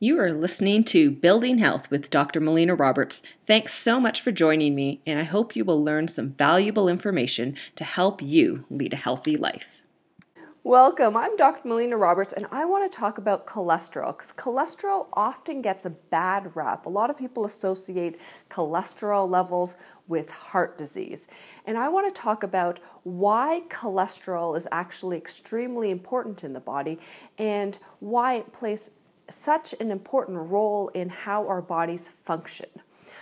You are listening to Building Health with Dr. Melina Roberts. Thanks so much for joining me, and I hope you will learn some valuable information to help you lead a healthy life. Welcome. I'm Dr. Melina Roberts, and I want to talk about cholesterol because cholesterol often gets a bad rap. A lot of people associate cholesterol levels with heart disease. And I want to talk about why cholesterol is actually extremely important in the body and why it plays such an important role in how our bodies function.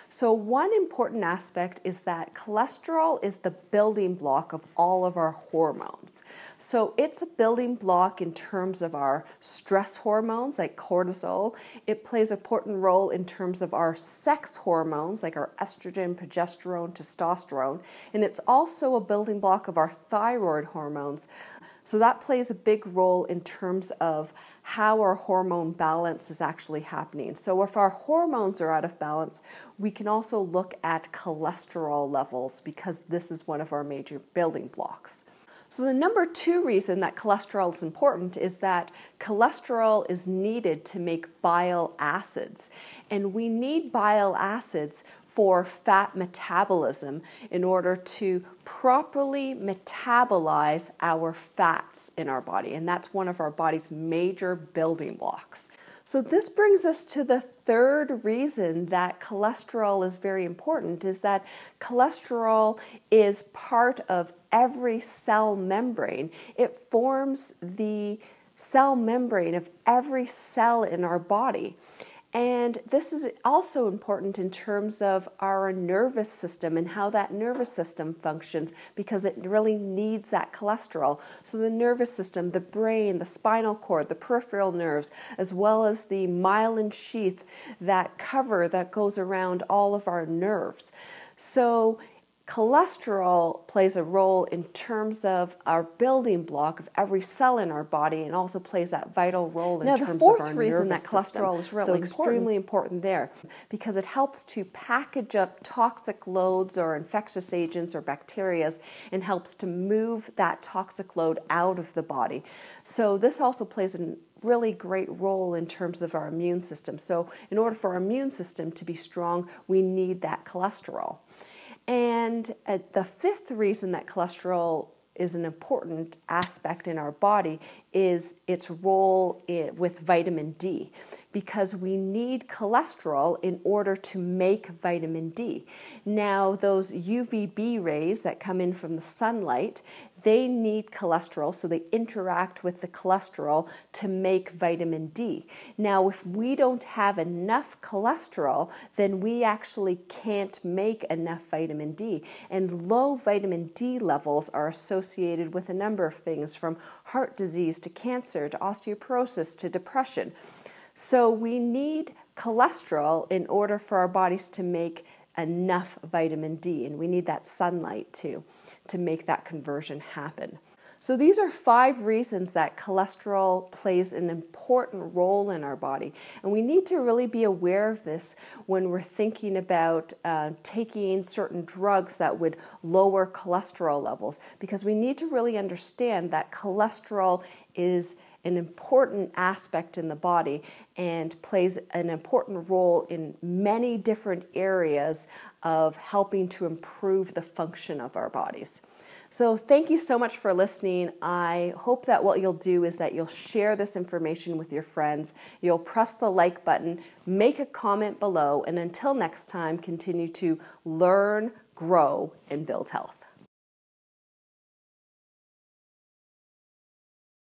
So, one important aspect is that cholesterol is the building block of all of our hormones. So, it's a building block in terms of our stress hormones like cortisol. It plays an important role in terms of our sex hormones like our estrogen, progesterone, testosterone. And it's also a building block of our thyroid hormones. So, that plays a big role in terms of how our hormone balance is actually happening. So, if our hormones are out of balance, we can also look at cholesterol levels because this is one of our major building blocks. So, the number two reason that cholesterol is important is that cholesterol is needed to make bile acids. And we need bile acids for fat metabolism in order to properly metabolize our fats in our body. And that's one of our body's major building blocks. So this brings us to the third reason that cholesterol is very important is that cholesterol is part of every cell membrane. It forms the cell membrane of every cell in our body. And this is also important in terms of our nervous system and how that nervous system functions because it really needs that cholesterol. So, the nervous system, the brain, the spinal cord, the peripheral nerves, as well as the myelin sheath, that cover that goes around all of our nerves. So, cholesterol plays a role in terms of our building block of every cell in our body and also plays that vital role in now, terms of our reason that cholesterol is really so important. extremely important there because it helps to package up toxic loads or infectious agents or bacteria and helps to move that toxic load out of the body. So this also plays a really great role in terms of our immune system. So in order for our immune system to be strong, we need that cholesterol. And uh, the fifth reason that cholesterol is an important aspect in our body is its role with vitamin D because we need cholesterol in order to make vitamin D. Now, those UVB rays that come in from the sunlight, they need cholesterol, so they interact with the cholesterol to make vitamin D. Now, if we don't have enough cholesterol, then we actually can't make enough vitamin D. And low vitamin D levels are associated with a number of things from heart disease to cancer to osteoporosis to depression. So, we need cholesterol in order for our bodies to make enough vitamin D, and we need that sunlight too to make that conversion happen. So, these are five reasons that cholesterol plays an important role in our body. And we need to really be aware of this when we're thinking about uh, taking certain drugs that would lower cholesterol levels, because we need to really understand that cholesterol is an important aspect in the body and plays an important role in many different areas of helping to improve the function of our bodies. So, thank you so much for listening. I hope that what you'll do is that you'll share this information with your friends, you'll press the like button, make a comment below, and until next time, continue to learn, grow, and build health.